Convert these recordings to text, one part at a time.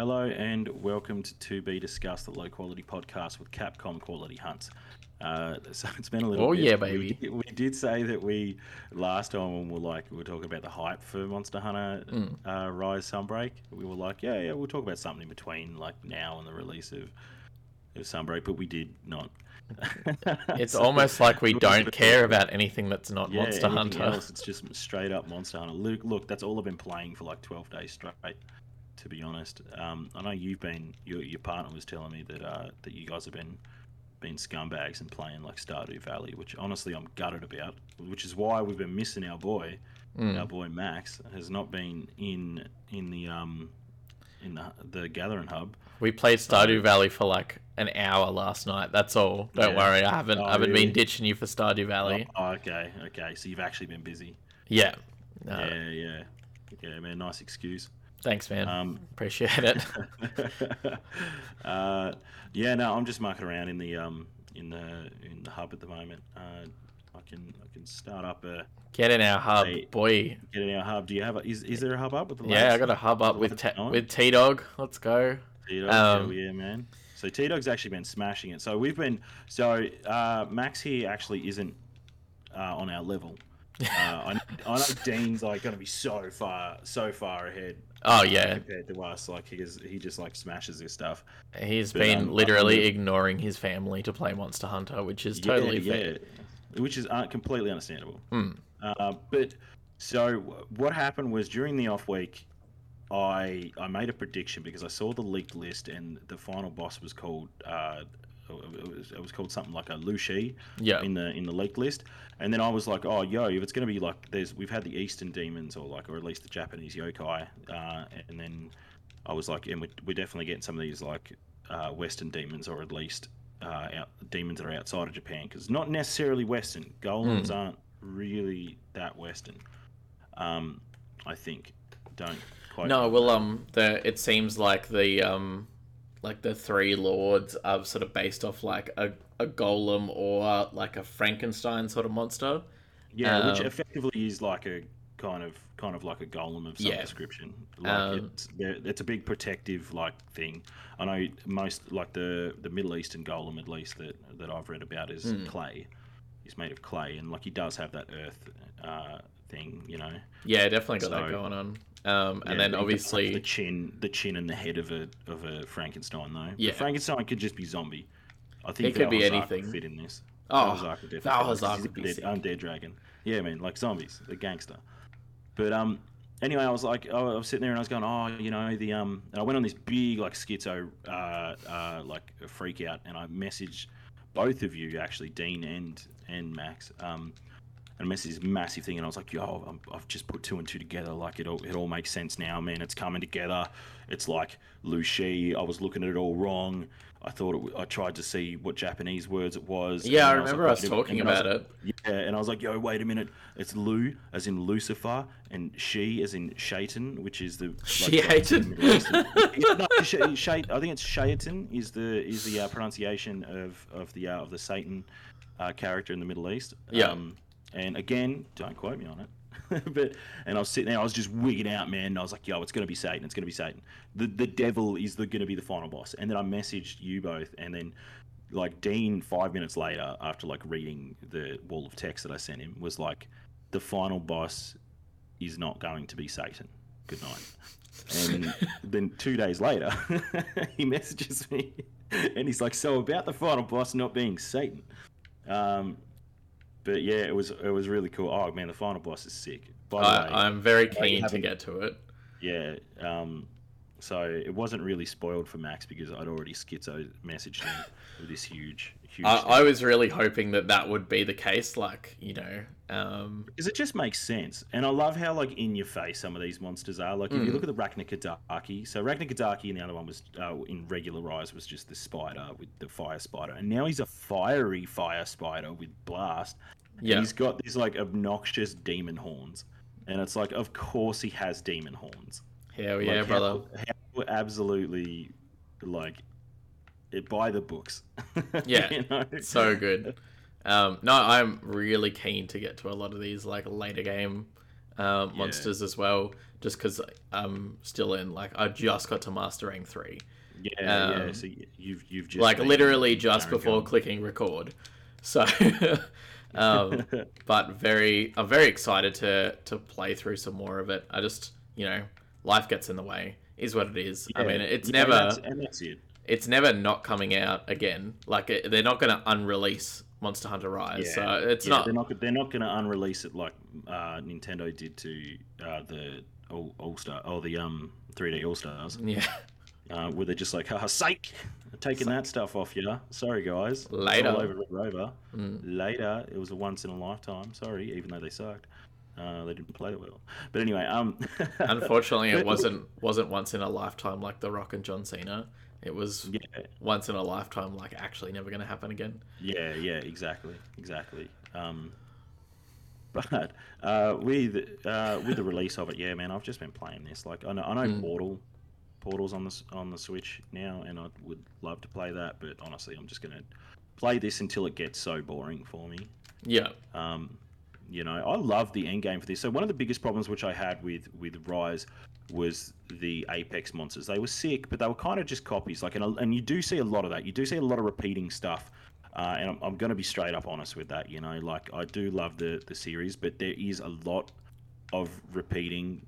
Hello and welcome to To Be Discussed, the low quality podcast with Capcom Quality Hunts. Uh, so it's been a little. Oh, bit. yeah, baby. We, we did say that we last time when we were like we were talking about the hype for Monster Hunter Mm. uh, Rise Sunbreak. We were like, yeah, yeah, we'll talk about something in between like now and the release of, of Sunbreak, but we did not. It's So- almost like we it was a don't care about anything that's not yeah, Monster Hunter. Else, it's just straight up Monster Hunter. Look, look, that's all I've been playing for like twelve days straight. To be honest, um, I know you've been. Your, your partner was telling me that uh, that you guys have been been scumbags and playing like Stardew Valley, which honestly I'm gutted about. Which is why we've been missing our boy. Mm. Our boy Max has not been in in the um in the the gathering hub. We played Stardew Valley for like an hour last night. That's all. Don't Yeah. worry, I haven't. Oh, I haven't really? been ditching you for Stardew Valley. Oh, okay, okay. So you've actually been busy. Yeah. No, Yeah, yeah, yeah, man. Nice excuse. Thanks, man. Um, Appreciate it. uh, yeah, no, I'm just mucking around in the um in the in the hub at the moment. Uh, I can I can start up a Get in our hub, Hey. boy. get in our hub. Do you have a is, is there a hub up with the Yeah, I got a hub up with ta- with T Dog. Let's go. T-Dog, um, hell yeah, man. So T Dog's actually been smashing it. So we've been so uh, Max here actually isn't uh, on our level. Uh, I, I know Dean's like going to be so far so far ahead. Oh uh, yeah, compared to us, like he is, he just like smashes his stuff. he's but, been um, literally I'm- ignoring his family to play Monster Hunter, which is Yeah, totally fair. yeah, which is uh, completely understandable. Hmm. Uh, but so what happened was during the off week, I I made a prediction because I saw the leaked list and the final boss was called uh, it was, it was called something like a Lushi Yeah. in the in the leaked list, and then I was like, oh yo, if it's gonna be like there's we've had the Eastern demons or like or at least the Japanese yokai, uh, and then I was like, and we're, we're definitely getting some of these like uh, Western demons or at least uh, out, demons that are outside of Japan because not necessarily Western golems Hmm. aren't really that Western. Um, I think don't quite. No, well, um, the it seems like the um, like the three lords are sort of based off like a, a golem or like a Frankenstein sort of monster. yeah, which um, effectively is like a kind of kind of like a golem of some Yeah. description. Like Um, it's it's a big protective like thing. I know most like the the Middle Eastern golem at least that that I've read about is Hmm. clay. He's made of clay and like he does have that earth uh, thing, you know. Yeah, definitely got that going on. Um, Yeah, and then does have obviously, the chin, the chin and the head of a of a Frankenstein though. Yeah. But Frankenstein could just be zombie. I think It could be anything. Fit in this. Oh, Vaal Hazak could definitely fit in this, 'cause Vaal Hazak he's could be dead- undead dragon. Yeah, man, like zombies, the gangster. But um, anyway, I was like, I was sitting there and I was going, oh, you know, the um, and I went on this big like schizo uh, uh like freak out, and I messaged both of you actually, Dean and and Max. Um, and I messaged this massive thing, and I was like, "Yo, I'm, I've just put two and two together. Like it all, it all makes sense now, man. It's coming together. It's like Lushi. I was looking at it all wrong. I thought it, I tried to see what Japanese words it was. yeah, I was remember like, us wait talking was about like- it. Yeah, and I was like, "Yo, wait a minute. It's Lu as in Lucifer, and she as in Shaitan, which is the like, Shaitan. Middle Eastern- Yeah, no, Sh- Shait- I think it's Shaitan is the is the uh, pronunciation of of the uh, of the Satan uh, character in the Middle East. Yeah. Um, and again, don't quote me on it. but and I was sitting there, I was just wigging out, man. I was like, "Yo, it's gonna be Satan. It's gonna be Satan. The the devil is the gonna be the final boss." And then I messaged you both, and then like Dean, five minutes later, after like reading the wall of text that I sent him, was like, "The final boss is not going to be Satan. Good night." And then two days later, he messages me, and he's like, "So about the final boss not being Satan." Um, but yeah, it was it was really cool. Oh man, the final boss is sick. By the way, I, I'm very keen to get to it. yeah. Um, so it wasn't really spoiled for Max because I'd already schizo messaged him with this huge, huge. I. I was really hoping that that would be the case. Like, you know, um, because it just makes sense, and I love how like in your face some of these monsters are. Like if you Mm. look at the Rakna-Kadaki, so Rakna-Kadaki and the other one was uh, in regular rise was just the spider with the fire spider, and now he's a fiery fire spider with blast. Yeah, he's got these like obnoxious demon horns, and it's like, of course he has demon horns. hell Like, yeah, how- brother. How, absolutely, like, it by the books. Yeah, you know? so good. Um, no, I'm really keen to get to a lot of these like later game um, monsters as well, just because I'm still in like I just got to mastering three, Yeah, yeah. Um, So you've you've just like literally just before on. clicking record. So, um, but very I'm very excited to to play through some more of it. I just you know life gets in the way is what it is. I mean it's Yeah, never that's- and that's it. It's never not coming out again. Like it, they're not going to unrelease Monster Hunter Rise, so it's yeah, not. They're not. They're not going to unrelease it like uh, Nintendo did to uh, the All, All Star or the um 3D All Stars, Yeah, uh, where they're just like, "Haha, sake, taking that stuff off you." Sorry, guys. Later. all over Red Rover. Mm. Later, it was a once in a lifetime. Sorry, even though they sucked. Uh, they didn't play it well. But anyway, um, unfortunately, it wasn't wasn't once in a lifetime like The Rock and John Cena. It was Yeah, once in a lifetime, like actually never going to happen again. Yeah, yeah, exactly, exactly. Um, but uh, with uh, with the release of it, yeah, man, I've just been playing this. Like, I know, I know Mm. Portal, Portal's on the on the Switch now, and I would love to play that. But honestly, I'm just gonna play this until it gets so boring for me. Yeah, Um, you know, I love the end game for this. So one of the biggest problems which I had with with Rise was the Apex monsters. They were sick, but they were kind of just copies. Like, and, and you do see a lot of that. You do see a lot of repeating stuff. Uh, and I'm, I'm going to be straight up honest with that. You know, like I do love the the series, but there is a lot of repeating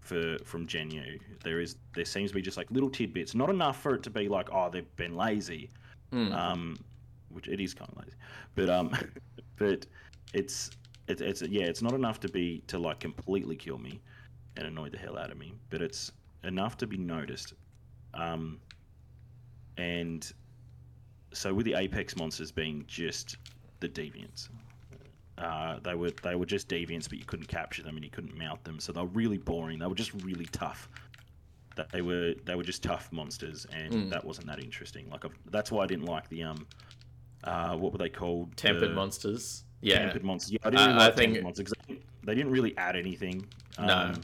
for from Gen U. There is there seems to be just like little tidbits, not enough for it to be like, oh, they've been lazy Mm. um, which it is kind of lazy, but um, but it's it's it's yeah, it's not enough to be to like completely kill me and annoy the hell out of me, but it's enough to be noticed. Um, and so with the apex monsters being just the deviants. Uh, they were they were just deviants, but you couldn't capture them and you couldn't mount them, so they were really boring. They were just really tough. That they were they were just tough monsters, and Mm. that wasn't that interesting. Like I've, that's why I didn't like the um, uh, what were they called? tempered The monsters. Yeah, Tempered monsters. Yeah, I didn't I- really I like think- tempered monsters they, didn't- they didn't really add anything. Um, No.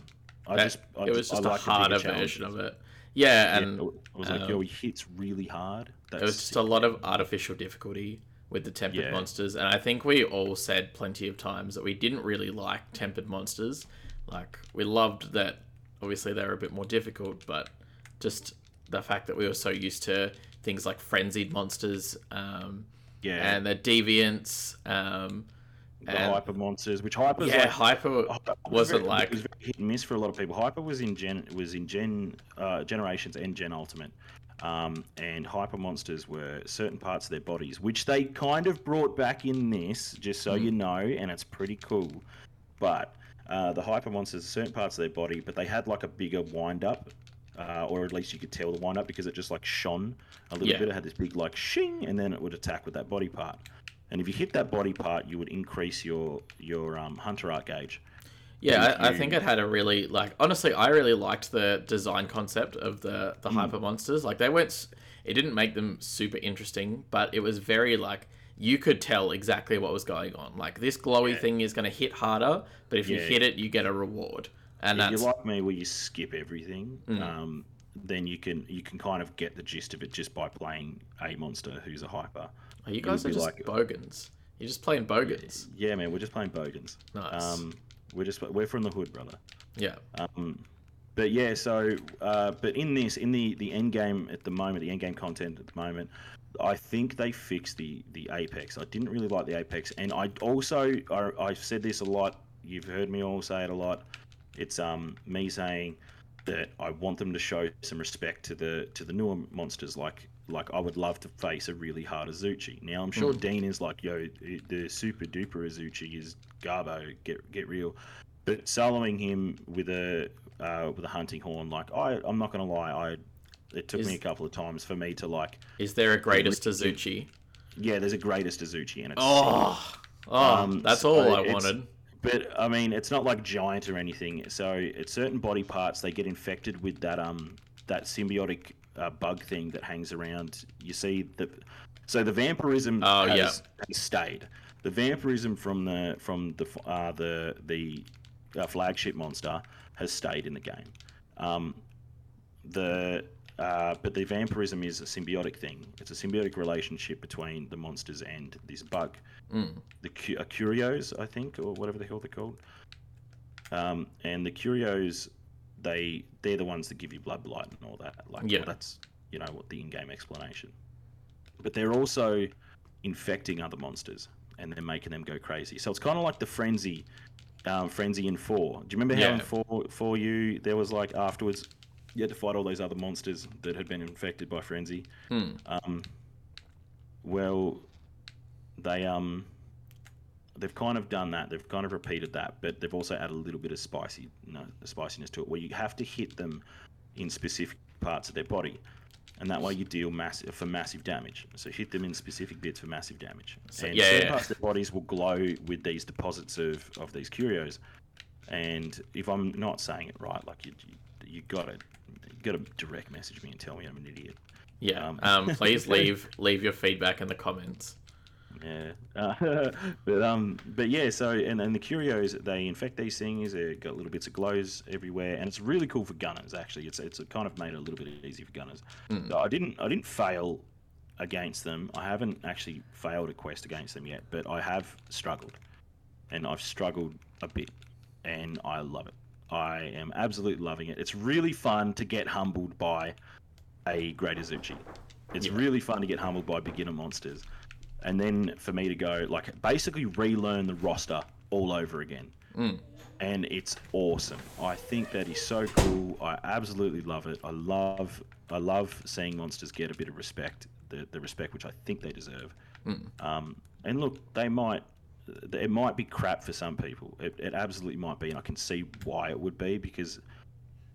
I That- just I it was I just a like harder version of it. Yeah, Yeah, and it was like, um, yo, he hits really hard. That's it was just sick, a lot of artificial difficulty with the tempered Yeah. monsters and i think we all said plenty of times that we didn't really like tempered monsters like we loved that obviously they were a bit more difficult but just the fact that we were so used to things like frenzied monsters um, yeah, and the deviants um, the hyper monsters, which hyper's yeah like hyper Hyper was wasn't very- like it was very hit and miss for a lot of people. Hyper was in Gen was in Gen uh, Generations and Gen Ultimate, um, and Hyper monsters were certain parts of their bodies, which they kind of brought back in this, just so Mhm. you know, and it's pretty cool. But uh, the Hyper monsters, are certain parts of their body, but they had like a bigger wind up. Uh, or at least you could tell the wind up because it just like shone a little Yeah. bit. It had this big like shing, and then it would attack with that body part. And if you hit that body part, you would increase your your um, hunter art gauge. Yeah, I, I think it had a really like honestly, I really liked the design concept of the the Mm. hyper monsters. Like they weren't, it didn't make them super interesting, but it was very like you could tell exactly what was going on. Like this glowy Yeah. thing is going to hit harder, but if you hit it, you get a reward, and if that's you're like me, where you skip everything, Mm. um, then you can you can kind of get the gist of it just by playing a monster who's a hyper. Oh, you guys are just like- bogans. You're just playing bogans. Yeah, man, we're just playing bogans. Nice. Um, we're just we're from the hood, brother. yeah. Um, but yeah, so uh, but in this, in the the end game at the moment, the end game content at the moment, I think they fixed the the apex. I didn't really like the apex, and I also I, I've said this a lot. You've heard me all say it a lot. It's um me saying that I want them to show some respect to the to the newer monsters. Like like I would love to face a really hard Izuchi. Now I'm sure Dean is like, yo, the super duper Izuchi is Garbo. Get get real. But soloing him with a uh, with a hunting horn, like I, I'm not gonna lie, I it took Is- me a couple of times for me to like, Is there a greatest Izuchi? yeah, there's a greatest Izuchi, and it's Oh, oh, Um, that's so all I wanted. But I mean, it's not like giant or anything. So at certain body parts, they get infected with that um that symbiotic uh, bug thing that hangs around. You see the so the vampirism Oh, has, yeah. has stayed. The vampirism from the from the uh, the the uh, flagship monster has stayed in the game. Um, the uh, but the vampirism is a symbiotic thing. It's a symbiotic relationship between the monsters and this bug Mm. the cu- uh, Qurios, I think, or whatever the hell they're called. Um, and the Qurios, they they're the ones that give you blood blight and all that. Like, well, Yeah. that's you know what the in-game explanation. But they're also infecting other monsters, and they're making them go crazy. So it's kind of like the frenzy, um, frenzy in four. Do you remember how Yeah. in four for you there was like afterwards you had to fight all those other monsters that had been infected by frenzy? Hmm. Um, well, they um, they've kind of done that. They've kind of repeated that, but they've also added a little bit of spicy, no, spiciness to it, where you have to hit them in specific parts of their body, and that way you deal massive for massive damage. So hit them in specific bits for massive damage. So- and yeah, certain yeah. parts of their bodies will glow with these deposits of of these Qurios. And if I'm not saying it right, like you, you, you got to you got to direct message me and tell me I'm an idiot. Yeah. Um, Um, please leave leave your feedback in the comments. Yeah, uh, but um, but yeah. So and, and the Qurios they infect these things. They've got little bits of glows everywhere, and it's really cool for gunners. Actually, it's it's kind of made it a little bit easy for gunners. So I didn't I didn't fail against them. I haven't actually failed a quest against them yet, but I have struggled, and I've struggled a bit, and I love it. I am absolutely loving it. It's really fun to get humbled by a Great Izuchi. It's Yeah. really fun to get humbled by beginner monsters. And then for me to go, like, basically relearn the roster all over again. Mm. And it's awesome. I think that is so cool. I absolutely love it. I love I love seeing monsters get a bit of respect, the, the respect which I think they deserve. Mm. Um, and look, they might it might be crap for some people. It, it absolutely might be, and I can see why it would be because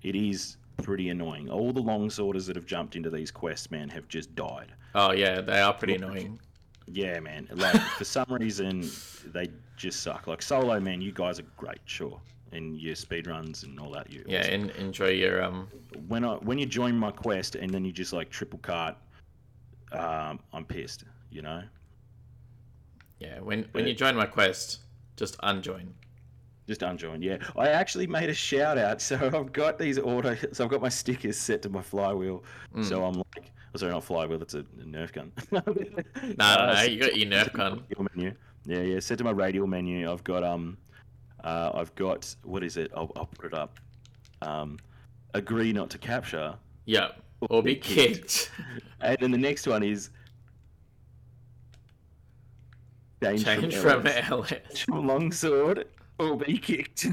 it is pretty annoying. All the long sorters that have jumped into these quests, man, have just died. Oh yeah, they are pretty annoying. Yeah, man. Like for some reason, they just suck. Like solo, man, you guys are great, sure, and your speed runs and all that. You Yeah, en- enjoy your um. when I when you join my quest and then you just like triple cart, um, I'm pissed. You know. Yeah, when when But- you join my quest, just unjoin. Just unjoin, yeah. I actually made a shout out, so I've got these auto, so I've got my stickers set to my flywheel. Mm. So I'm like, oh, sorry, not flywheel, that's a, a Nerf gun. no, No, no, no, you got your Nerf gun. Radial menu. Yeah, yeah. Set to my radial menu. I've got um, uh, I've got what is it? I'll, I'll put it up. Um, agree not to capture, Yeah, or be kicked. and then the next one is change, Change from, from LS. LS. longsword or be kicked.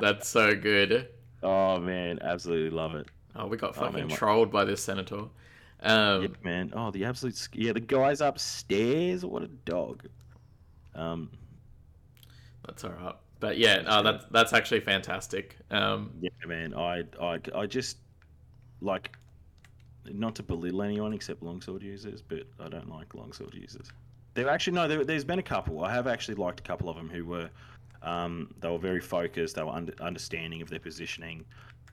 That's so good. oh man, absolutely love it. Oh, we got Oh, man, fucking what- trolled by this senator. Um, yeah, man. Oh, the absolute. sk- Yeah, the guys upstairs. What a dog. Um, That's all right. But yeah, oh, that's that's actually fantastic. Um, yeah, man. I, I, I just like not to belittle anyone except longsword users, but I don't like longsword users. There actually no. There, there's been a couple. I have actually liked a couple of them who were, um, they were very focused. They were under, understanding of their positioning,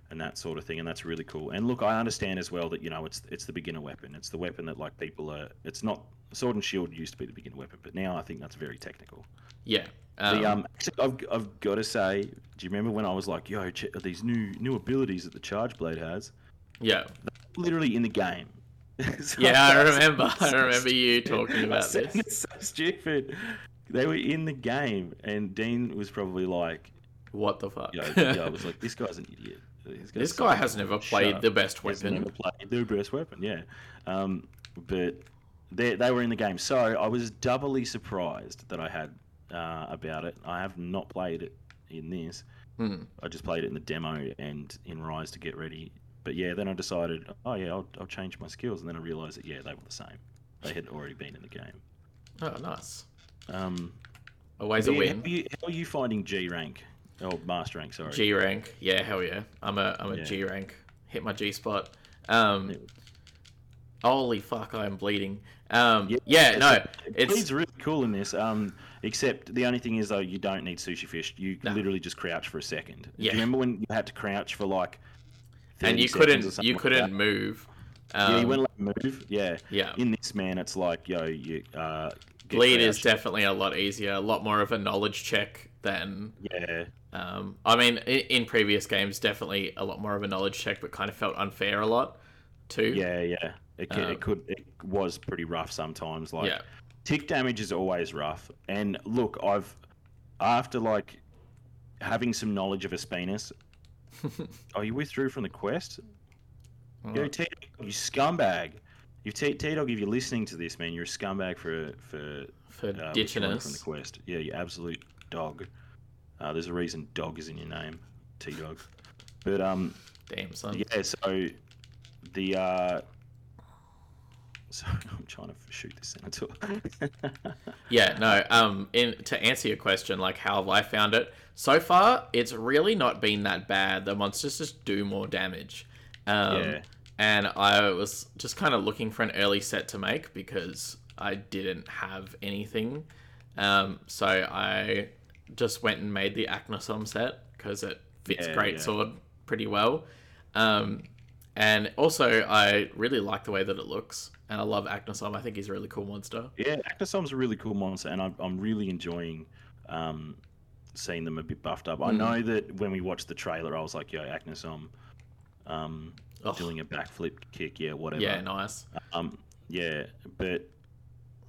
and that sort of thing, and that's really cool. And look, I understand as well that you know it's it's the beginner weapon. It's the weapon that like people are. It's not sword and shield used to be the beginner weapon, but now I think that's very technical. yeah. Um, The um, actually, I've, I've got to say, do you remember when I was like, "Yo, ch- these new new abilities that the Charge Blade has, yeah. literally in the game." So Yeah, I remember. I remember you talking about this. It's so stupid. They were in the game, and Dean was probably like, What the fuck? "Yo, yo," I was like, this guy's an idiot. This, this guy has never played the best He's weapon. never played the best weapon, yeah. Um, but they they were in the game, so I was doubly surprised that I had uh, about it. I have not played it in this. Hmm. I just played it in the demo and in Rise to get ready. But yeah, then I decided, oh yeah, I'll, I'll change my skills, and then I realized that yeah, they were the same. They had already been in the game. Oh, nice. Um, Always a yeah, win. How are, you, how are you finding G rank? Oh, master rank. Sorry. G rank. Yeah, hell yeah. I'm a I'm a Yeah. G rank. Hit my G spot. Um Yeah. Holy fuck, I am bleeding. Um Yeah, yeah, no. It's It's really cool in this. Um, except the only thing is though, you don't need sushi fish. You No. literally just crouch for a second. Yeah. Do you remember when you had to crouch for like? and you couldn't you like couldn't move. Um, yeah, you wouldn't let move. Yeah. yeah. In this man, it's like yo, you uh, Bleed is definitely a lot easier, a lot more of a knowledge check than Yeah. um I mean in, in previous games definitely a lot more of a knowledge check but kind of felt unfair a lot too. Yeah, yeah. It, ca- Um, it could. It was pretty rough sometimes. Like Yeah. tick damage is always rough. And look, I've after like having some knowledge of Espinas. oh, you withdrew from the quest? Yo, T you scumbag. You T Dog, if you're listening to this, man, you're a scumbag for for For uh, ditching withdrawing from the quest. Yeah, you absolute dog. Uh, there's a reason dog is in your name, T Dog. But um, Damn, son. yeah. So the uh, sorry, I'm trying to shoot this senator. Yeah, no. Um, in to answer your question, like how have I found it? So far, it's really not been that bad. The monsters just do more damage. Um, Yeah. And I was just kind of looking for an early set to make because I didn't have anything. Um, so I just went and made the Aknosom set because it fits Yeah, Great yeah. Sword pretty well. Um, and also, I really like the way that it looks, and I love Aknosom. I think he's a really cool monster. Yeah, Aknosom's a really cool monster, and I'm, I'm really enjoying um, seeing them a bit buffed up. I Mm. know that when we watched the trailer, I was like, yo, Aknosom um, doing a backflip kick, yeah, whatever. Yeah, nice. Um, yeah, but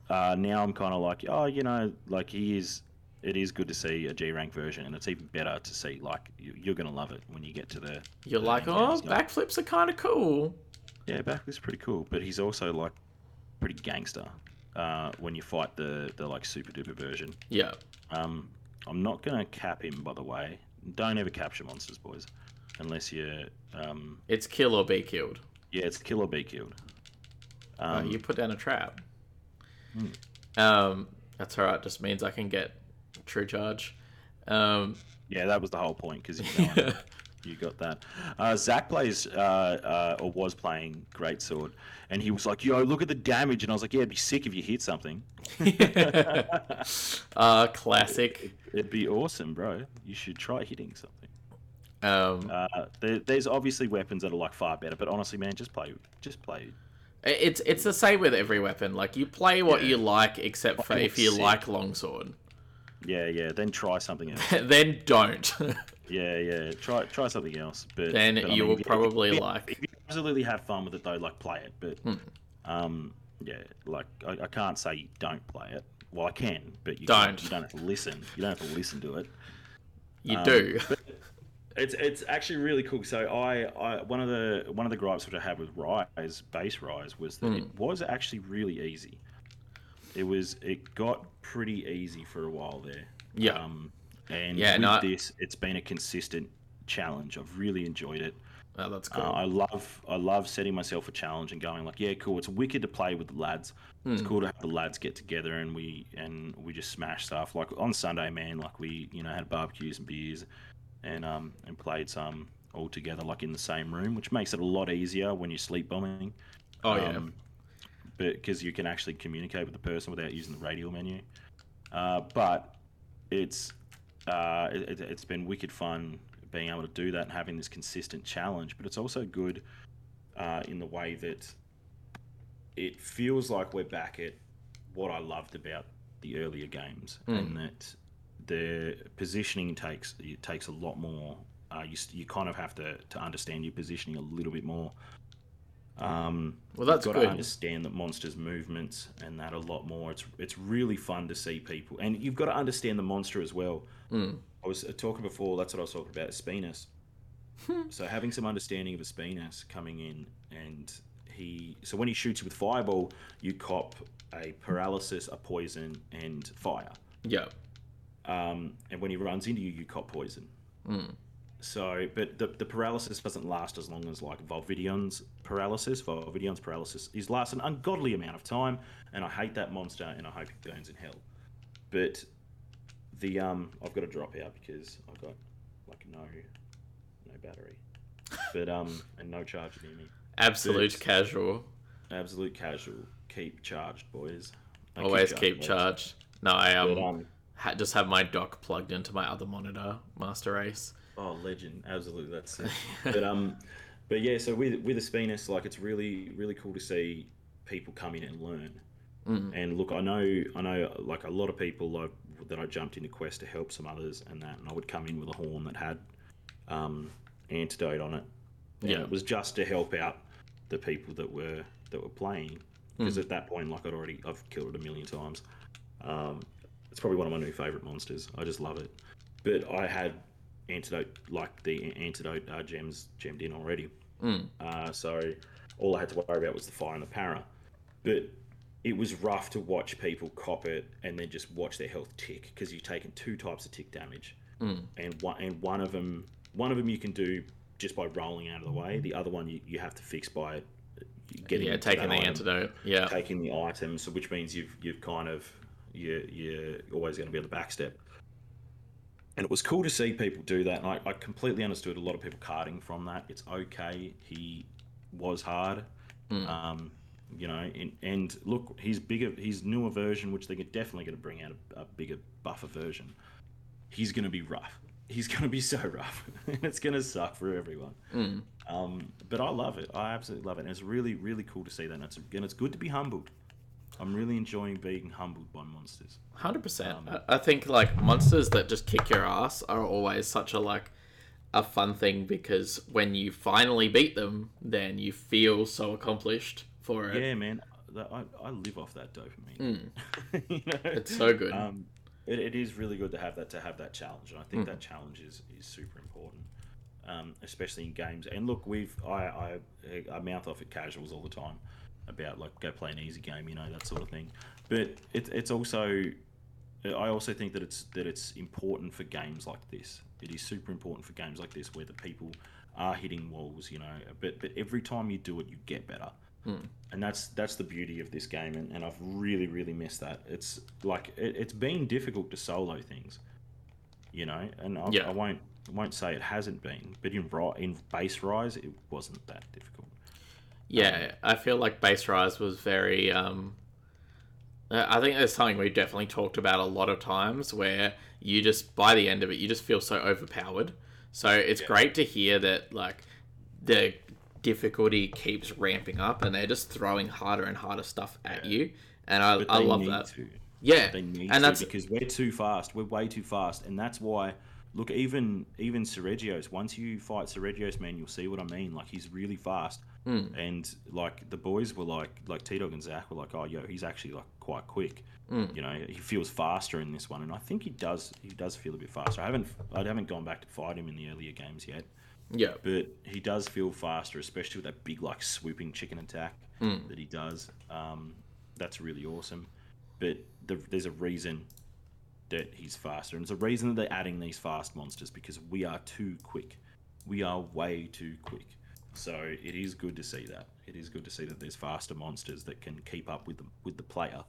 uh, now I'm kind of like, oh, you know, like he is. It is good to see a G rank version, and it's even better to see like you, you're gonna love it when you get to the. You're the like, oh, backflips are kind of cool. Yeah, backflip's pretty cool, but he's also like pretty gangster uh, when you fight the the like super duper version. Yeah. Um, I'm not gonna cap him, by the way. Don't ever capture monsters, boys, unless you. Um, It's kill or be killed. yeah, it's kill or be killed. Oh, Um, you put down a trap. Hmm. Um, that's alright. Just means I can get true charge. Um, yeah, that was the whole point because you, know, you got that. Uh, Zach plays uh, uh, or was playing Greatsword, and he was like, "Yo, look at the damage," and I was like, "Yeah, it'd be sick if you hit something. uh, classic. It'd be awesome, bro. You should try hitting something." Um, Uh, there, there's obviously weapons that are like far better, but honestly, man, just play, just play. it's it's the same with every weapon. Like you play what Yeah. you like, except for if you what's like longsword. Yeah, yeah. Then try something else. then don't. Yeah, yeah. Try try something else. But Then but, I you mean, will probably you- like- If you absolutely have fun with it, though, like play it. But Hmm. um, yeah, like I, I can't say you don't play it. Well, I can, but you Don't. You don't have to listen. You don't have to listen to it. you Um, do. It's it's actually really cool. So I, I one of the one of the gripes which I had with Rise base Rise was that Hmm. it was actually really easy. It was it got pretty easy for a while there. Yeah. Um, and Yeah, with no- this, it's been a consistent challenge. I've really enjoyed it. Oh, that's cool. Uh, I love I love setting myself a challenge and going like, yeah, cool. It's wicked to play with the lads. Hmm. It's cool to have the lads get together and we and we just smash stuff. Like on Sunday, man, like we you know had barbecues and beers, and um and played some all together like in the same room, which makes it a lot easier when you're sleep bombing. oh yeah. Um, because you can actually communicate with the person without using the radial menu. Uh, but it's uh, it, it's been wicked fun being able to do that and having this consistent challenge. But it's also good uh, in the way that it feels like we're back at what I loved about the earlier games, and that the positioning takes it takes a lot more. Uh, you you kind of have to to understand your positioning a little bit more. Um, Well, that's you've got good. to understand the monster's movements and that a lot more. It's it's really fun to see people, and you've got to understand the monster as well. Mm. I was uh, talking before. That's what I was talking about. Spinus. so having some understanding of a Spinus coming in, and he. So when he shoots you with fireball, you cop a paralysis, a poison, and fire. Yeah. Um, and when he runs into you, you cop poison. Mm. So, but the, the paralysis doesn't last as long as like Volvidon's paralysis. Volvidon's paralysis is lasts an ungodly amount of time, and I hate that monster, and I hope he burns in hell. But the um, I've got to drop out because I've got like no no battery, but um, and no charger near me. Absolute But- casual. Absolute casual. Keep charged, boys. I Always charged, keep boys. charged. No, I um, But, um, ha- just have my dock plugged into my other monitor, Master Race. Oh, legend! Absolutely, that's it. but um, but yeah. So with with Espinas, like it's really really cool to see people come in and learn. Mm. And look, I know I know like a lot of people like, that I jumped into Quest to help some others and that, and I would come in with a horn that had um, antidote on it. Yeah. it was just to help out the people that were that were playing because at that point, like I'd already I've killed it a million times. Um, it's probably one of my new favorite monsters. I just love it. But I had antidote like the antidote uh, gems gemmed in already. Mm. Uh, so all I had to worry about was the fire and the para. But it was rough to watch people cop it and then just watch their health tick because you've taken two types of tick damage, Mm. and one and one of them one of them you can do just by rolling out of the way. The other one you, you have to fix by getting yeah, taking the item antidote. Yeah. taking the item, so which means you've you've kind of you you're always going to be on the back step. And it was cool to see people do that. And I, I completely understood a lot of people carting from that. It's okay. He was hard. Mm. Um, you know, and, and look, his bigger, his newer version, which they're definitely going to bring out a, a bigger buffer version. He's going to be rough. He's going to be so rough, and it's going to suck for everyone. Mm. Um, but I love it. I absolutely love it. And it's really, really cool to see that. And it's, and it's good to be humbled. I'm really enjoying being humbled by monsters. Hundred percent. Um, I I think like monsters that just kick your ass are always such a like a fun thing because when you finally beat them, then you feel so accomplished for it. Yeah, man. I, I live off that dopamine. you know? It's so good. Um, it, it is really good to have that to have that challenge, and I think that challenge is, is super important, um, especially in games. And look, we've I, I I mouth off at casuals all the time about like go play an easy game, you know that sort of thing. But it, it's also I also think that it's that it's important for games like this. It is super important for games like this where the people are hitting walls, you know. But but every time you do it, you get better hmm. and that's that's the beauty of this game and, and i've really really missed that it's like it, it's been difficult to solo things you know and I, Yeah. I won't won't say it hasn't been but in in base rise it wasn't that difficult Yeah, I feel like Base Rise was very. Um, I think there's something we've definitely talked about a lot of times where you just, by the end of it, you just feel so overpowered. So it's great to hear that, like, the difficulty keeps ramping up and they're just throwing harder and harder stuff at you. And I, I love that. to. Yeah. they need And to that's. because we're too fast we're way too fast and that's why look even even Seregios once you fight Seregios man you'll see what I mean like he's really fast Hmm. and like the boys were like like T Dog and Zach were like oh yo he's actually like quite quick Hmm. you know he feels faster in this one and I think he does he does feel a bit faster I haven't I haven't gone back to fight him in the earlier games yet Yeah. but he does feel faster, especially with that big like swooping chicken attack Mm. that he does. Um, that's really awesome. But the, there's a reason that he's faster, and it's a reason that they're adding these fast monsters because we are too quick. We are way too quick. So it is good to see that. It is good to see that there's faster monsters that can keep up with the with the player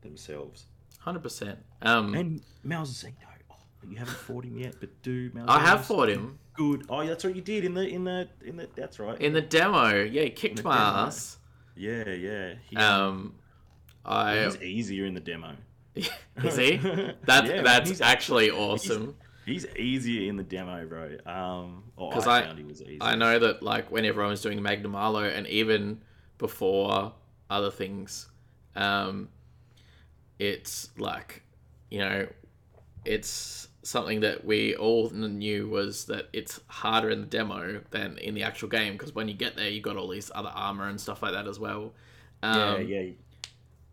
themselves. 100%. Um, And Malzeno, oh, you haven't fought him yet, but do Malzeno. I have fought him Good. Oh, that's what you did in the in the in the. That's right. in the demo. Yeah, he kicked my demo. ass. Yeah, yeah. He, Um, I. he's easier in the demo. Is he? That's Yeah, that's actually awesome. He's easier in the demo, bro. Um, or 'Cause I, I- found he was easier. I know that like when everyone was doing Magnamalo and even before other things, um, it's like you know, it's something that we all knew was that it's harder in the demo than in the actual game because when you get there, you got all these other armor and stuff like that as well. Um, Yeah, yeah.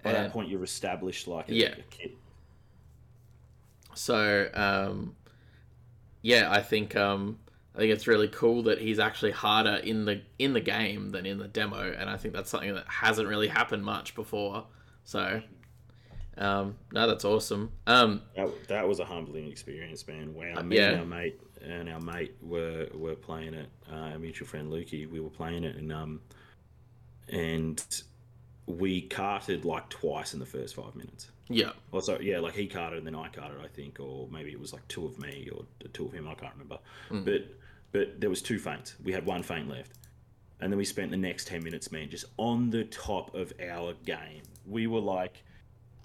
By that point, you're established like a, Yeah. a kid. So, um, yeah, I think um, I think it's really cool that he's actually harder in the in the game than in the demo, and I think that's something that hasn't really happened much before. So, um, no, that's awesome. Um, That, that was a humbling experience, man. Wow. Me yeah. and our mate and our mate were were playing it. Uh, our mutual friend Lukey, we were playing it, and um, and we carted like twice in the first five minutes. yeah, oh, Also, yeah, like he carted and then I carted, I think, or maybe it was like two of me or two of him. I can't remember. Hmm. But but there was two feints. We had one feint left, and then we spent the next ten minutes, man, just on the top of our game. We were like,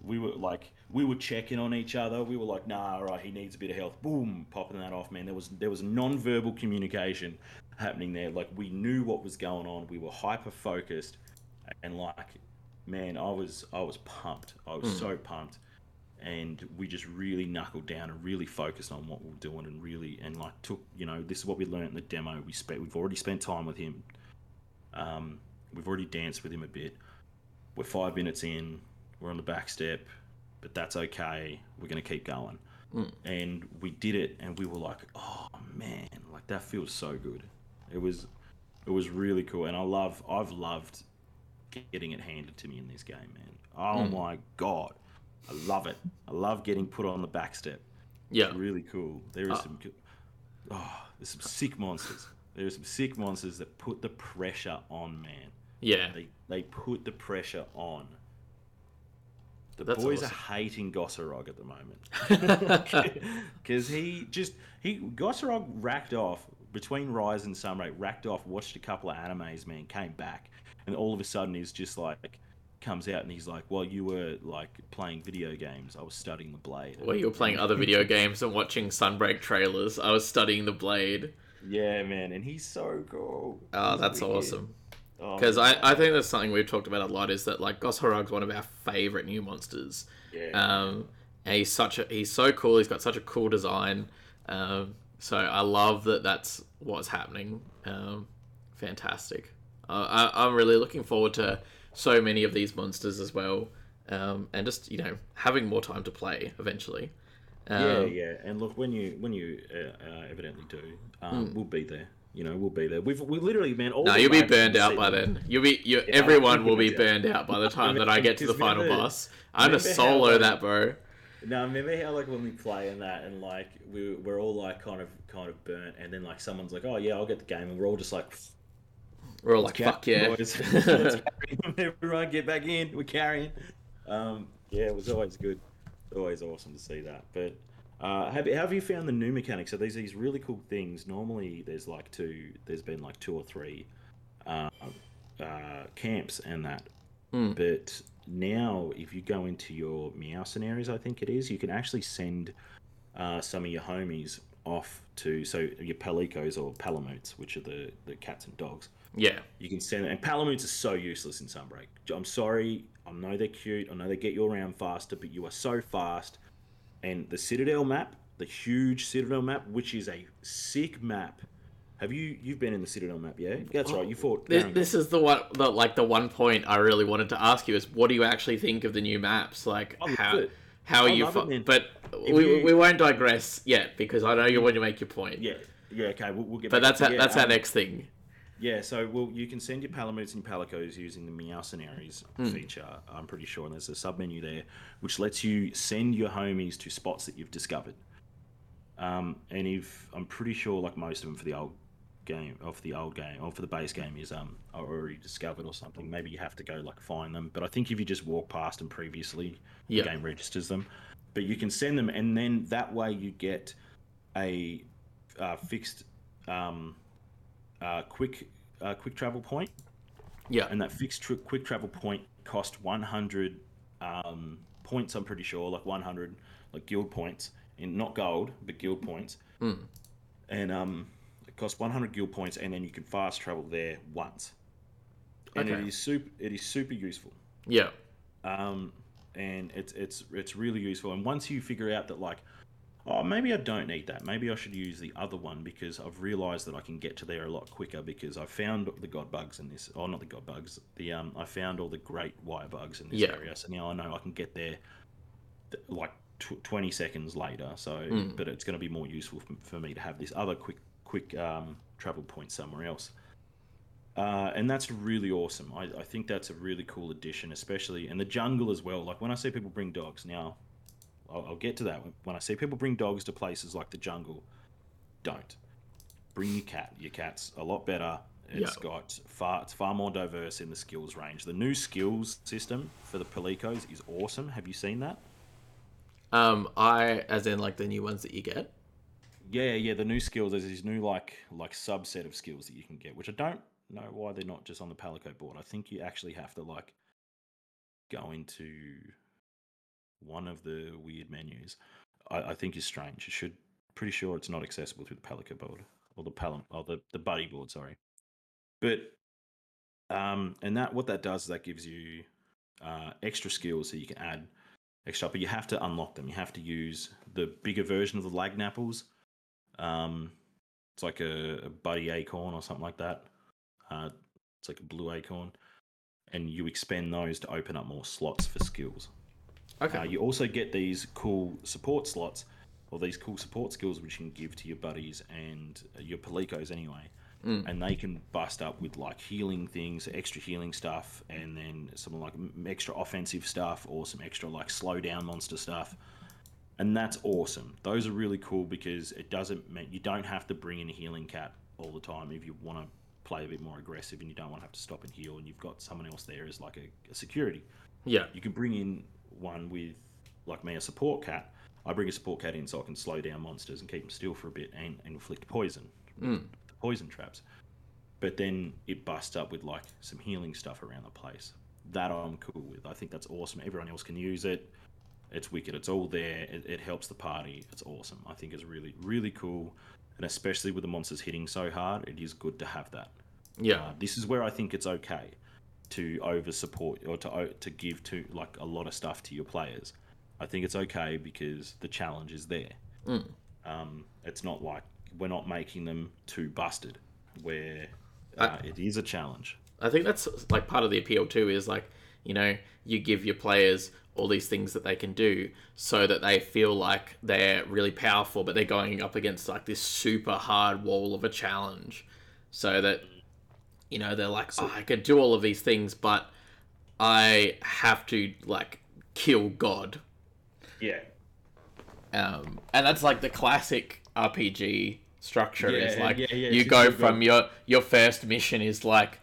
we were like, we were checking on each other. We were like, nah, all right, he needs a bit of health. Boom, popping that off, man. There was there was non-verbal communication happening there. Like we knew what was going on. We were hyper focused, and like, man, I was I was pumped. I was so pumped. And we just really knuckled down and really focused on what we're doing and really and like took you know this is what we learned in the demo. We spent we've already spent time with him. Um, we've already danced with him a bit. We're five minutes in. We're on the back step but that's okay. We're going to keep going. And we did it and we were like oh man, like that feels so good. It was, it was really cool, and I love, I've loved getting it handed to me in this game, man. Oh Mm. my god, I love it. I love getting put on the back step. Yeah. It's really cool. There is Uh, some, oh, there's some sick monsters. There are some sick monsters that put the pressure on, man. Yeah. They they put the pressure on. The That's boys awesome. are hating Goss Harag at the moment because he just he Goss Harag racked off between Rise and Sunbreak, racked off, watched a couple of animes, man, came back, and all of a sudden he's just like comes out and he's like, "Well, you were like playing video games. I was studying the blade." While you were playing other video games and watching Sunbreak trailers, I was studying the blade. Yeah, man, and he's so cool. Oh, He's that's wicked. awesome. Oh, Because I, I think that's something we've talked about a lot is that like Goss Harag's one of our favorite new monsters. yeah. Um, and he's such a he's so cool. He's got such a cool design. Um, so I love that that's what's happening. Um, fantastic. Uh, I, I'm really looking forward to so many of these monsters as well. Um, and just you know having more time to play eventually. Um, Yeah, yeah, and look when you when you uh, uh, evidently do, um, we'll be there. You know, we'll be there. We've we literally, man. All. No, you'll be burned out by then. You'll be you. Yeah, everyone will be burned out by the time that I get to the final remember- boss. I'm gonna remember how, solo that, bro. Now, remember how like when we play in that, and like we we're all like kind of kind of burnt, and then like someone's like, "Oh yeah, I'll get the game," and we're all just like, We're all like, fuck yeah. boys, let's carry on. everyone get back in, we're carrying." Um, yeah, it was always good, always awesome to see that. But uh, have, have you found the new mechanics? So these these really cool things. Normally, there's like two. There's been like two or three uh, uh, camps and that. Mm. But now, if you go into your Meowcenaries, I think it is, you can actually send uh, some of your homies off to so your palicos or palamutes, which are the the cats and dogs. Yeah, You can send it. and palamutes are so useless in Sunbreak. I'm sorry, I know they're cute, I know they get you around faster, but you are so fast. And the Citadel map, the huge Citadel map, which is a sick map. Have you you've been in the Citadel map, yeah? That's right. You fought. This, this is the one, the, like the one point I really wanted to ask you is, what do you actually think of the new maps? Like, love how it. how are I you? Fu- it, but If we, you- we won't digress yet because I know you want to make your point. Yeah, yeah. Okay, we'll, we'll get. But back that's our, that's our um, next thing. Yeah, so well, you can send your Palamutes and Palicos using the Meowcenaries Hmm. feature. I'm pretty sure, and there's a sub menu there which lets you send your homies to spots that you've discovered. Um, and if I'm pretty sure, like most of them for the old game, or for the old game, or for the base game, is um are already discovered or something. Maybe you have to go like find them. But I think if you just walk past them previously, Yeah. the game registers them. But you can send them, and then that way you get a uh, fixed um, uh, quick uh, quick travel point, Yeah, and that fixed tri- quick travel point cost 100 um, points. I'm pretty sure, like 100 like guild points, in not gold but guild points, Mm. and um, it costs 100 guild points, and then you can fast travel there once, and it Okay. is super. It is super useful. yeah, um, and it's it's it's really useful. And once you figure out that like, oh, maybe I don't need that. Maybe I should use the other one because I've realised that I can get to there a lot quicker because I found the god bugs in this. Oh, not the god bugs. The um, I found all the great wire bugs in this Yeah. area. So now I know I can get there, th- like tw- twenty seconds later. So, Mm. but it's going to be more useful for, for me to have this other quick quick um, travel point somewhere else. Uh, and that's really awesome. I, I think that's a really cool addition, especially in the jungle as well. Like when I see people bring dogs now, I'll, I'll get to that. When I see people bring dogs to places like the jungle, don't bring your cat. Your cat's a lot better. It's Yeah. got far. It's far more diverse in the skills range. The new skills system for the Palicos is awesome. Have you seen that? um, I as in like the new ones that you get. Yeah, yeah. The new skills. There's these new like like subset of skills that you can get, which I don't know why they're not just on the Palico board. I think you actually have to like go into one of the weird menus. I, I think is strange. It should pretty sure it's not accessible through the Palico board or the Palam or the the Buddy board. Sorry, but um, and that what that does is that gives you uh, extra skills that you can add extra, but you have to unlock them. You have to use the bigger version of the Lagnapples. Um, it's like a, a buddy acorn or something like that. Uh, it's like a blue acorn, and you expend those to open up more slots for skills. Okay. Uh, you also get these cool support slots or these cool support skills which you can give to your buddies and uh, your Palicos anyway. And they can bust up with like healing things, extra healing stuff, and then some like extra offensive stuff or some extra like slow down monster stuff. And that's awesome. Those are really cool because it doesn't mean you don't have to bring in a healing cat all the time if you want to play a bit more aggressive and you don't want to have to stop and heal and you've got someone else there as like a, a security Yeah. you can bring in one with like me a support cat i bring a support cat in so i can slow down monsters and keep them still for a bit and, and inflict poison. The poison traps. But then it busts up with like some healing stuff around the place. That i'm cool with. I think that's awesome. Everyone else can use it. It's wicked. It's all there. It, it helps the party. It's awesome. I think it's really really cool. And especially with the monsters hitting so hard it is good to have that. Yeah. uh, this is where I think it's okay to over support or to to give to like a lot of stuff to your players. I think it's okay because the challenge is there. Um, it's not like we're not making them too busted, where uh, it is a challenge. I think that's like part of the appeal too is like, you know, you give your players all these things that they can do so that they feel like they're really powerful, but they're going up against like this super hard wall of a challenge. So that, you know, they're like, oh, I could do all of these things, but I have to like kill God. Yeah, Um, and that's like the classic RPG structure is like yeah, yeah, you go from your your first mission is like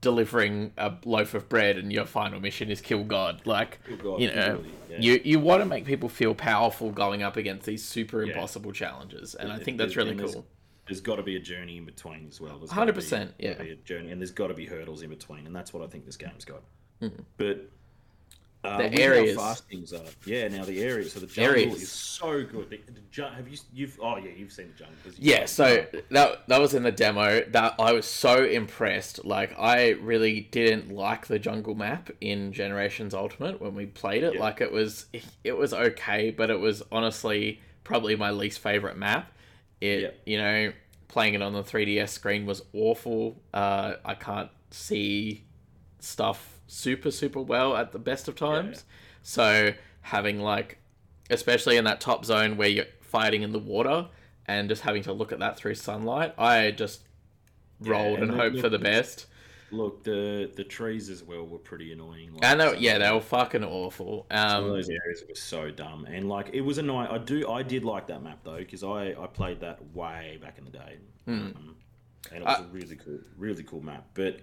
delivering a loaf of bread and your final mission is kill god like Kill God, you know yeah. you you want to make people feel powerful going up against these super Yeah. impossible challenges and i think that's really cool There's got to be a journey in between as well. Be- 100%, yeah. be a journey, and there's got to be hurdles in between, and that's what I think this game's got. Mm-hmm. But uh, The areas. fast things are. Yeah, now the areas. So the jungle Areas. is so good. The, the ju- have you you've oh yeah you've seen the jungle. Yeah, so that that was in the demo. That I was so impressed. Like I really didn't like the jungle map in Generations Ultimate when we played it. Yeah. Like it was it was okay, but it was honestly probably my least favorite map. It Yeah. you know playing it on the 3DS screen was awful. Uh, I can't see stuff super super well at the best of times. So having like especially in that top zone where you're fighting in the water and just having to look at that through sunlight, I just rolled and and hoped for the best. Look, the the trees as well were pretty annoying. Like, And they, yeah, they were fucking awful. Um, those areas were so dumb, and like it was a night. I do, I did like that map though, because I I played that way back in the day, um, and it was Uh, a really cool, really cool map. But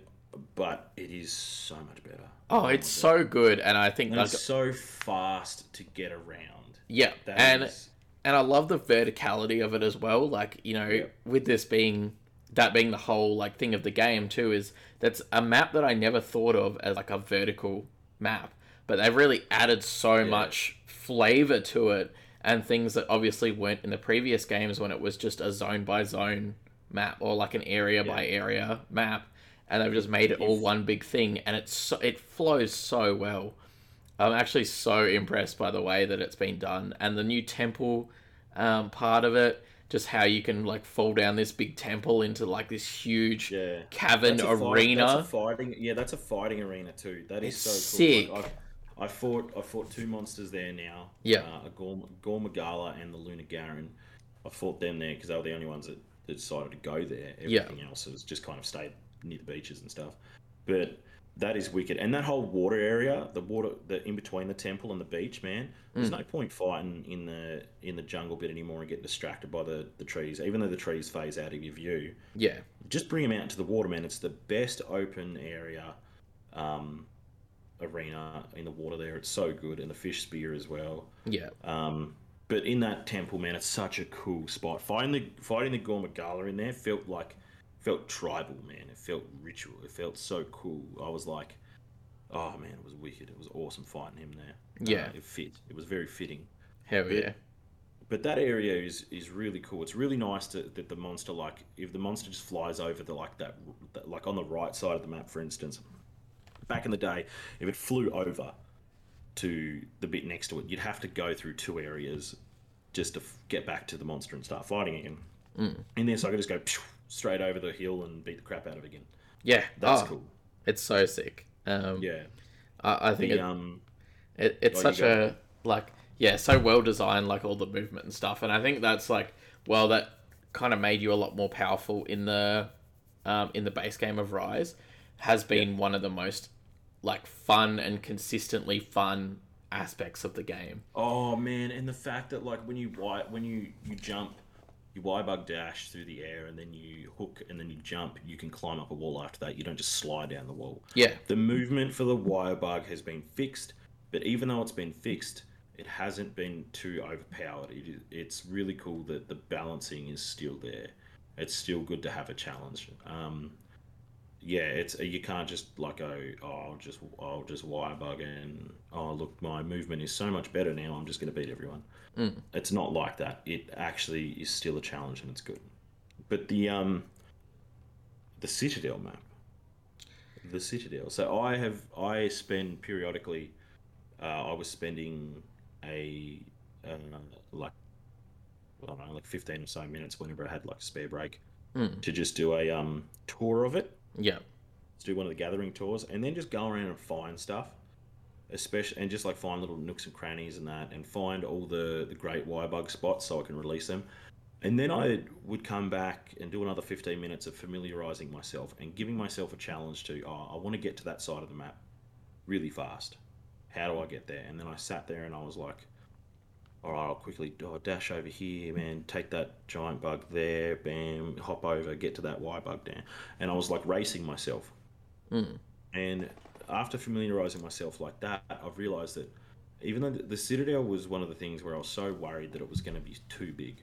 but it is so much better. oh, it's so good, and I think and like it's so fast to get around. yeah, That and is- and I love the verticality of it as well. Like you know, Yeah. with this being that being the whole like thing of the game too is that's a map that I never thought of as like a vertical map, but they've really added so much flavor to it and things that obviously weren't in the previous games when it was just a zone by zone map or like an area by area map, and they've just made it all one big thing, and it's so, it flows so well. I'm actually so impressed by the way that it's been done and the new temple um, part of it. Just how you can like fall down this big temple into like this huge yeah. cavern That's a fight- arena. that's a fighting, yeah, that's a fighting arena too. That is It's so sick. cool. Like, I, I fought, I fought two monsters there now. Yeah. uh, a Gorm, Gore Magala and the Lunagaron. I fought them there because they were the only ones that, that decided to go there. Yeah. Everything else has just kind of stayed near the beaches and stuff. But that is wicked, and that whole water area, the water, the in between the temple and the beach, man. There's Mm. no point fighting in the in the jungle bit anymore and getting distracted by the the trees, even though the trees phase out of your view yeah, just bring them out into the water, man. It's the best open area um, arena in the water there. It's so good, and the fish spear as well. yeah, Um, but in that temple, man, it's such a cool spot. Fighting the fighting the Gore Magala in there felt like felt tribal, man. It felt ritual. It felt so cool. I was like, oh man, it was wicked. It was awesome fighting him there. Yeah. uh, it fit. It was very fitting hell yeah, but that area is is really cool. It's really nice to, that the monster like if the monster just flies over the like that, that like on the right side of the map, for instance. Back in the day, if it flew over to the bit next to it, you'd have to go through two areas just to f- get back to the monster and start fighting again. Mm. In this, I could just go phew, straight over the hill and beat the crap out of it again. yeah. That's oh, cool. It's so sick. Um, Yeah. I, I think The, it, um, it, it's Oh, such a like yeah, so well designed, like all the movement and stuff. And I think that's like, well, that kind of made you a lot more powerful in the um, in the base game of Rise. Has been one of the most like fun and consistently fun aspects of the game. Oh man, and the fact that like when you when you you jump, you Y bug dash through the air and then you hook and then you jump, you can climb up a wall after that. You don't just slide down the wall. Yeah, The movement for the wire bug has been fixed, but even though it's been fixed, it hasn't been too overpowered. It, it's really cool that the balancing is still there. It's still good to have a challenge. Um, yeah, it's you can't just like go, oh, I'll just I'll just wire bug and oh look, my movement is so much better now. I'm just going to beat everyone. It's not like that. It actually is still a challenge and it's good. But the um, the Citadel map the Citadel. So I have I spend periodically. Uh, I was spending a uh, like I don't know, like fifteen or so minutes whenever I had like a spare break to just do a um tour of it. Yeah, Let's do one of the gathering tours, and then just go around and find stuff, especially and just like find little nooks and crannies and that, and find all the the great bug spots so I can release them. And then I would come back and do another 15 minutes of familiarizing myself and giving myself a challenge to, oh, I want to get to that side of the map really fast. How do I get there? And then I sat there and I was like, all right, I'll quickly oh, dash over here, man, take that giant bug there, bam, hop over, get to that Y bug down. And I was like racing myself. Hmm. And after familiarizing myself like that, I've realized that even though the Citadel was one of the things where I was so worried that it was going to be too big,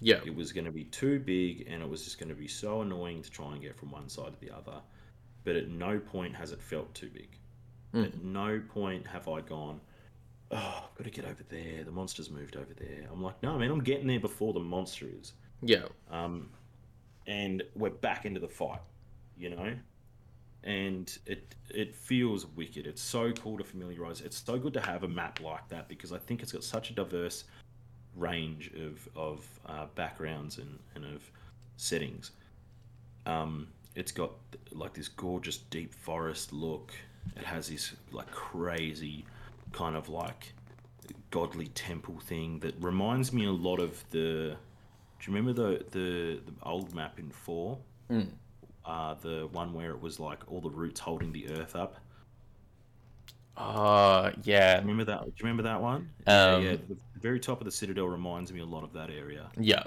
yeah, it was going to be too big and it was just going to be so annoying to try and get from one side to the other. But at no point has it felt too big. Hmm. At no point have I gone, oh, I've got to get over there. The monster's moved over there. I'm like, no, man, I'm getting there before the monster is. yeah, Um, and we're back into the fight, you know? And it it feels wicked. It's so cool to familiarize. It's so good to have a map like that because I think it's got such a diverse range of of uh, backgrounds and, and of settings. Um, it's got like this gorgeous deep forest look. It has this like crazy kind of like godly temple thing that reminds me a lot of the. Do you remember the the, the old map in four? Uh, the one where it was like all the roots holding the earth up. uh, yeah, Remember that? Do you remember that one? Um, yeah, the very top of the citadel reminds me a lot of that area. yeah.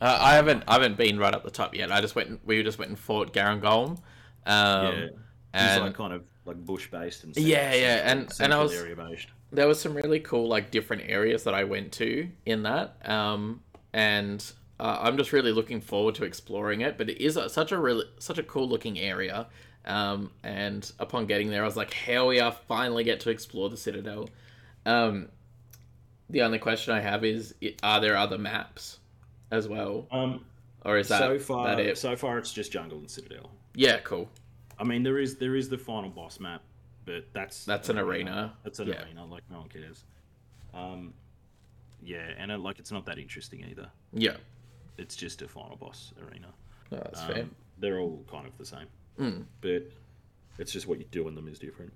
Uh, I haven't, I haven't been right up the top yet. I just went, we just went and fought Garangolm. Um, yeah, and like kind of like bush based and Yeah, yeah, and- and I was- area based. there was some really cool like different areas that I went to in that, um, and uh, I'm just really looking forward to exploring it. But it is a, such a really such a cool looking area, um, and upon getting there, I was like, hell yeah, finally get to explore the Citadel. Um, the only question I have is, are there other maps as well, Um, or is that so far, that it? so far it's just jungle and citadel. Yeah, cool. I mean, there is there is the final boss map, but that's That's an arena. That's an Yeah. arena. Like no one cares. Um, yeah, and it, like it's not that interesting either. Yeah, It's just a final boss arena. no, that's Um, fair. They're all kind of the same, Mm. but it's just what you do in them is different.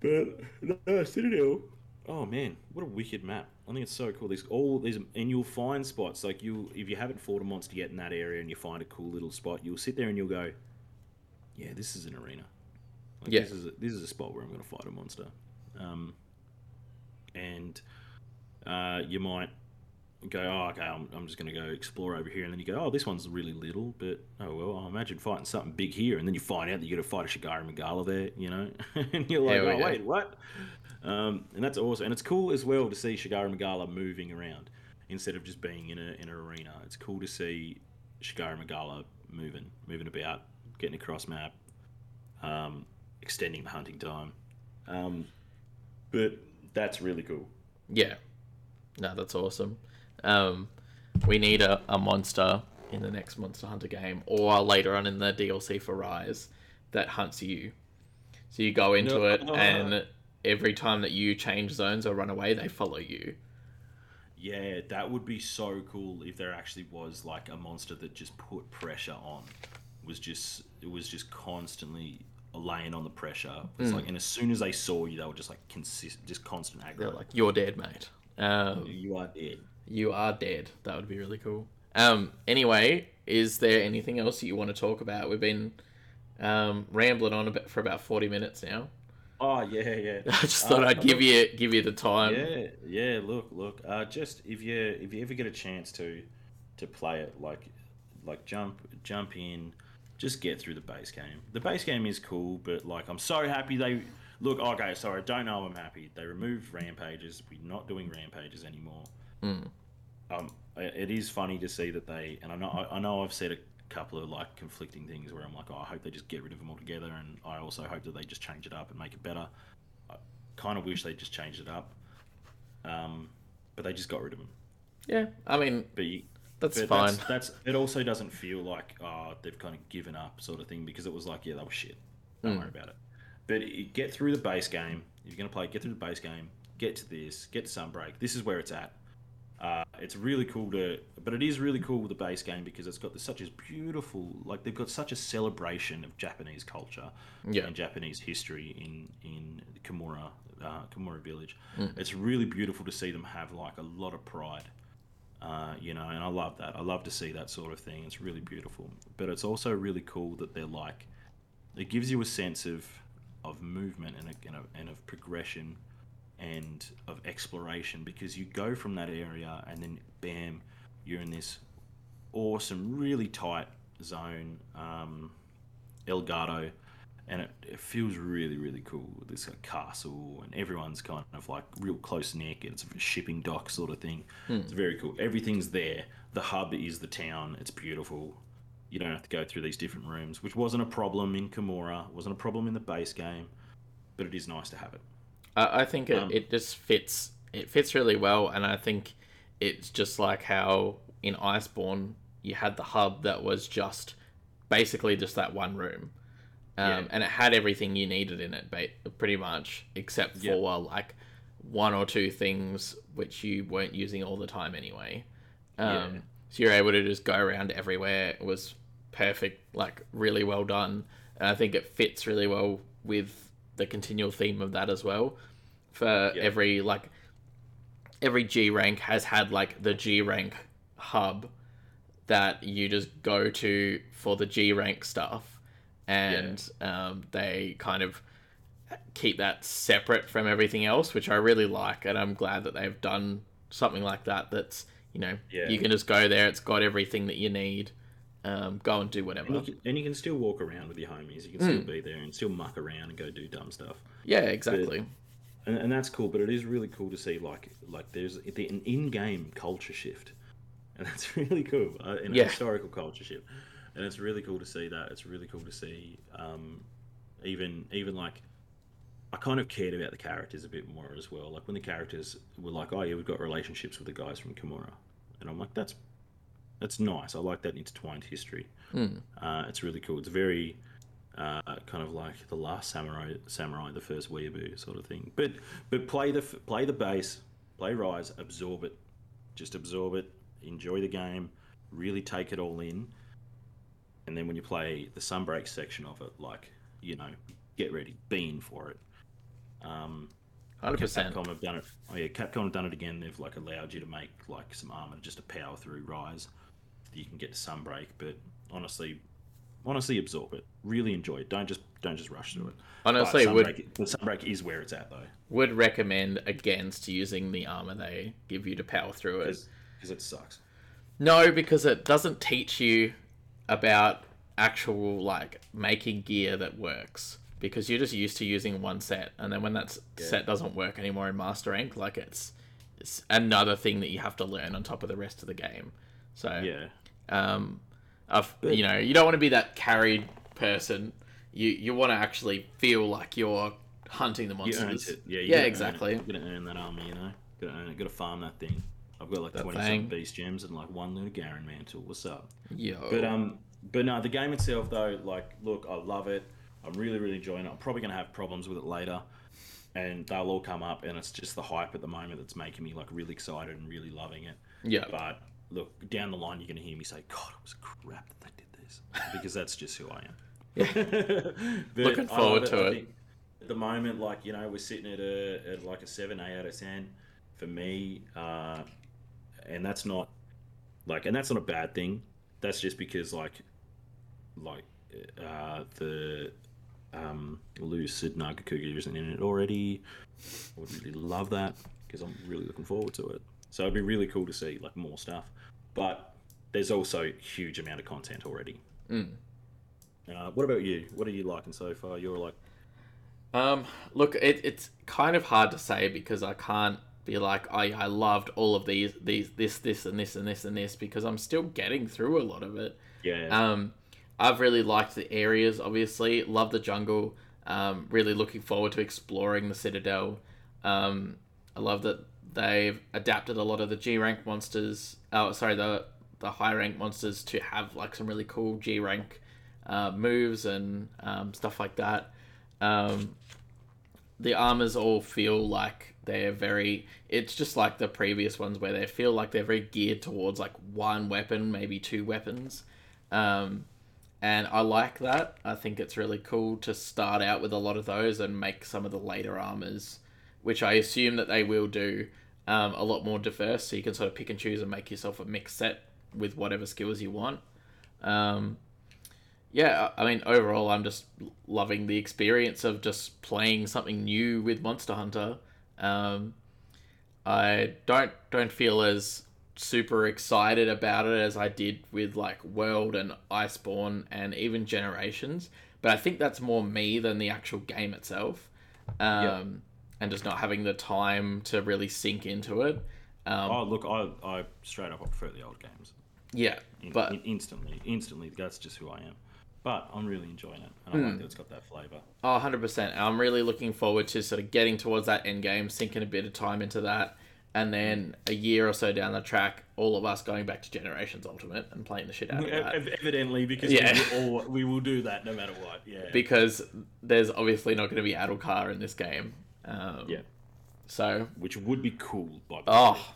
But no, Citadel. Oh man, what a wicked map! I think it's so cool. There's all these, and you'll find spots like you if you haven't fought a monster yet in that area, and you find a cool little spot, you'll sit there and you'll go, "Yeah, this is an arena. Like, Yeah. this is a, this is a spot where I'm going to fight a monster." Um, and uh, you might go, oh, okay, I'm, I'm just going to go explore over here. And then you go, oh, this one's really little, but oh, well, I imagine fighting something big here. And then you find out that you got to fight a Shagaru Magala there, you know? and you're like, oh, go. wait, what? Um, and that's awesome. And it's cool as well to see Shagaru Magala moving around instead of just being in, a, in an arena. It's cool to see Shagaru Magala moving, moving about, getting across map, um, extending the hunting time. Um, but that's really cool. Yeah. No, that's awesome. Um, we need a, a monster in the next Monster Hunter game or later on in the DLC for Rise that hunts you. So you go into No. it and every time that you change zones or run away, they follow you. Yeah, that would be so cool if there actually was like a monster that just put pressure on. Was just it was just constantly laying on the pressure. It's like and as soon as they saw you, they were just like consist just constant aggro. They're like, you're dead, mate. Um, You are dead. you are dead. That would be really cool. Um, anyway, is there anything else that you want to talk about? We've been um, rambling on a bit for about forty minutes now. Oh yeah, yeah. I just thought Uh, I'd give you give you the time. Yeah, yeah. Look, look. Uh, just if you if you ever get a chance to to play it, like like jump jump in, just get through the base game. The base game is cool, but like I'm so happy they look. Okay, sorry, don't know I'm happy. They removed rampages. We're not doing rampages anymore. Mm. Um, it is funny to see that they and I know I know I've said a couple of like conflicting things where I'm like, oh, I hope they just get rid of them altogether, and I also hope that they just change it up and make it better. I kind of wish they just changed it up, um, but they just got rid of them. Yeah, I mean But, you, that's but fine. That's, that's it. Also doesn't feel like oh they've kind of given up sort of thing because it was like yeah that was shit. Don't Mm. worry about it. But it, get through the base game. If you're gonna play, get through the base game. Get to this. Get to Sunbreak. This is where it's at. Uh, it's really cool to, but it is really cool with the base game because it's got this, such a beautiful, like they've got such a celebration of Japanese culture Yeah. and Japanese history in in Kamura, uh, Kamura Village. Mm. It's really beautiful to see them have like a lot of pride, uh, you know, and I love that. I love to see that sort of thing. It's really beautiful, but it's also really cool that they're like, it gives you a sense of of movement and, a, and, a, and of progression and of exploration because you go from that area and then bam, you're in this awesome, really tight zone, um, Elgado, and it, it feels really, really cool. This like, castle and everyone's kind of like real close knit. It's a shipping dock sort of thing. It's very cool. Everything's there. The hub is the town. It's beautiful. You don't have to go through these different rooms, which wasn't a problem in Kamura. wasn't a problem in the base game, but it is nice to have it. I, I think it, Um, it just fits. It fits really well, and I think it's just like how in Iceborne you had the hub that was just basically just that one room, um, Yeah. and it had everything you needed in it, ba- pretty much, except for Yeah. like one or two things which you weren't using all the time anyway. Um, Yeah. So you're able to just go around everywhere. It was perfect, like really well done, and I think it fits really well with the continual theme of that as well. For every like every G rank has had like the G rank hub that you just go to for the G rank stuff, and um, they kind of keep that separate from everything else, which I really like, and I'm glad that they've done something like that. That's you know Yeah. you can just go there; it's got everything that you need. Um, go and do And whatever. you, can, and you can still walk around with your homies. You can still be there and still muck around and go do dumb stuff. Yeah, exactly. and, and that's cool. But it is really cool to see like like there's an in-game culture shift, and that's really cool. Uh, in Yeah. a historical culture shift, and it's really cool to see that. It's really cool to see um, even even like I kind of cared about the characters a bit more as well. Like when the characters were like, "Oh yeah, we've got relationships with the guys from Kamura," and I'm like, "That's that's nice. I like that intertwined history. Hmm. Uh, it's really cool. It's very uh, kind of like the last samurai, samurai, the first weeaboo sort of thing. But but play the play the bass, play Rise, absorb it, just absorb it, enjoy the game, really take it all in, and then when you play the Sunbreak section of it, like you know, get ready, be in for it. Um, Hundred percent. Capcom have done it. Oh yeah, Capcom have done it again. They've like allowed you to make like some armor just to power through Rise. You can get to Sunbreak, but honestly, honestly, absorb it. Really enjoy it. Don't just don't just rush through it. Honestly, but would Sunbreak, but Sunbreak is where it's at though, would recommend against using the armor they give you to power through it. because it sucks. No, because it doesn't teach you about actual like making gear that works. Because you're just used to using one set, and then when that Yeah. set doesn't work anymore in Master Rank, like it's it's another thing that you have to learn on top of the rest of the game. So Yeah, um, I've, you know, you don't want to be that carried person. You you want to actually feel like you're hunting the monsters. Yeah, yeah, exactly. You gotta earn that armor. You know, gotta earn it. Gotta farm that thing. I've got like That twenty beast gems and like one Lunagaron mantle. What's up? Yeah. But um, but no, the game itself though, like, look, I love it. I'm really, really enjoying it. I'm probably gonna have problems with it later, and they'll all come up. And it's just the hype at the moment that's making me like really excited and really loving it. yeah. But look, down the line, you're gonna hear me say, "God, it was crap that they did this," because that's just who I am. But Looking forward love to it. At the moment, like you know, we're sitting at a at like a seven, eight out of ten for me, uh, and that's not like, and that's not a bad thing. That's just because like, like uh, the um, Lucid Nargacuga isn't in it already. I would really love that because I'm really looking forward to it. So it'd be really cool to see like more stuff. But there's also huge amount of content already. Mm. Uh, what about you? What are you liking so far? You're like, Um, look, it, it's kind of hard to say because I can't be like, oh yeah, I loved all of these, these, this, this, and this, and this, and this, because I'm still getting through a lot of it. yeah, Um, I've really liked the areas, obviously. Love the jungle. Um, really looking forward to exploring the Citadel. Um, I love that they've adapted a lot of the G rank monsters. Oh, sorry, the the high rank monsters to have like some really cool G rank uh, moves and um, stuff like that. Um, the armors all feel like they're very. It's just like the previous ones where they feel like they're very geared towards like one weapon, maybe two weapons. Um, and I like that. I think it's really cool to start out with a lot of those and make some of the later armors, which I assume that they will do, um, a lot more diverse. So you can sort of pick and choose and make yourself a mixed set with whatever skills you want. Um, yeah, I I mean, overall, I'm just loving the experience of just playing something new with Monster Hunter. Um, I don't don't feel as super excited about it as I did with like World and Iceborne and even Generations, but I think that's more me than the actual game itself. Um, Yeah. and just not having the time to really sink into it. Um, oh look, I, I straight up I prefer the old games. yeah, In- but in- instantly, instantly, that's just who I am. But I'm really enjoying it, and I Hmm. like that it's got that flavour. Oh, 100%. I'm really looking forward to sort of getting towards that end game, sinking a bit of time into that, and then a year or so down the track, all of us going back to Generations Ultimate and playing the shit out of that. Evidently, because Yeah. we, will all, we will do that no matter what. Yeah. Because there's obviously not going to be Ahtal-Ka in this game. Um, yeah. So, Which would be cool. By the way. oh,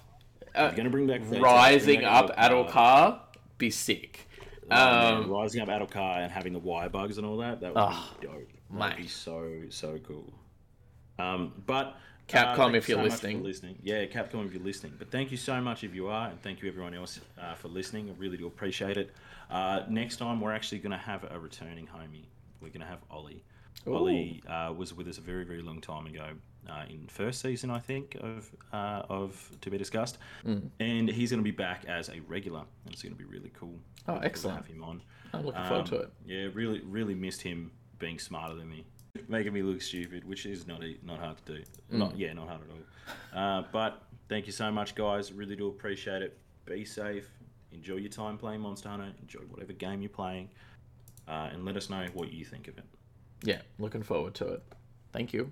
You're gonna bring back rising bring back up Ahtal-Ka, be sick. Oh, Um, rising up Ahtal-Ka and having the wire bugs and all that. That would Oh, be dope. That would be so so cool. Um, but Capcom, thank if you you're so listening. listening, yeah, Capcom, if you're listening. But thank you so much if you are, and thank you everyone else uh, for listening. I really do appreciate it. Uh, next time we're actually going to have a returning homie. We're going to have Ollie. Ooh. Ollie uh, was with us a very very long time ago. Uh, in first season, I think of uh, of to be discussed, Mm. and he's going to be back as a regular, and it's going to be really cool. Oh, to excellent. have him on. I'm looking forward to Um, it. Yeah, really, really missed him being smarter than me, making me look stupid, which is not e- not hard to do. Mm. Not yeah, not hard at all. Uh, but thank you so much, guys. Really do appreciate it. Be safe. Enjoy your time playing Monster Hunter. Enjoy whatever game you're playing, uh, and let us know what you think of it. Yeah, looking forward to it. Thank you.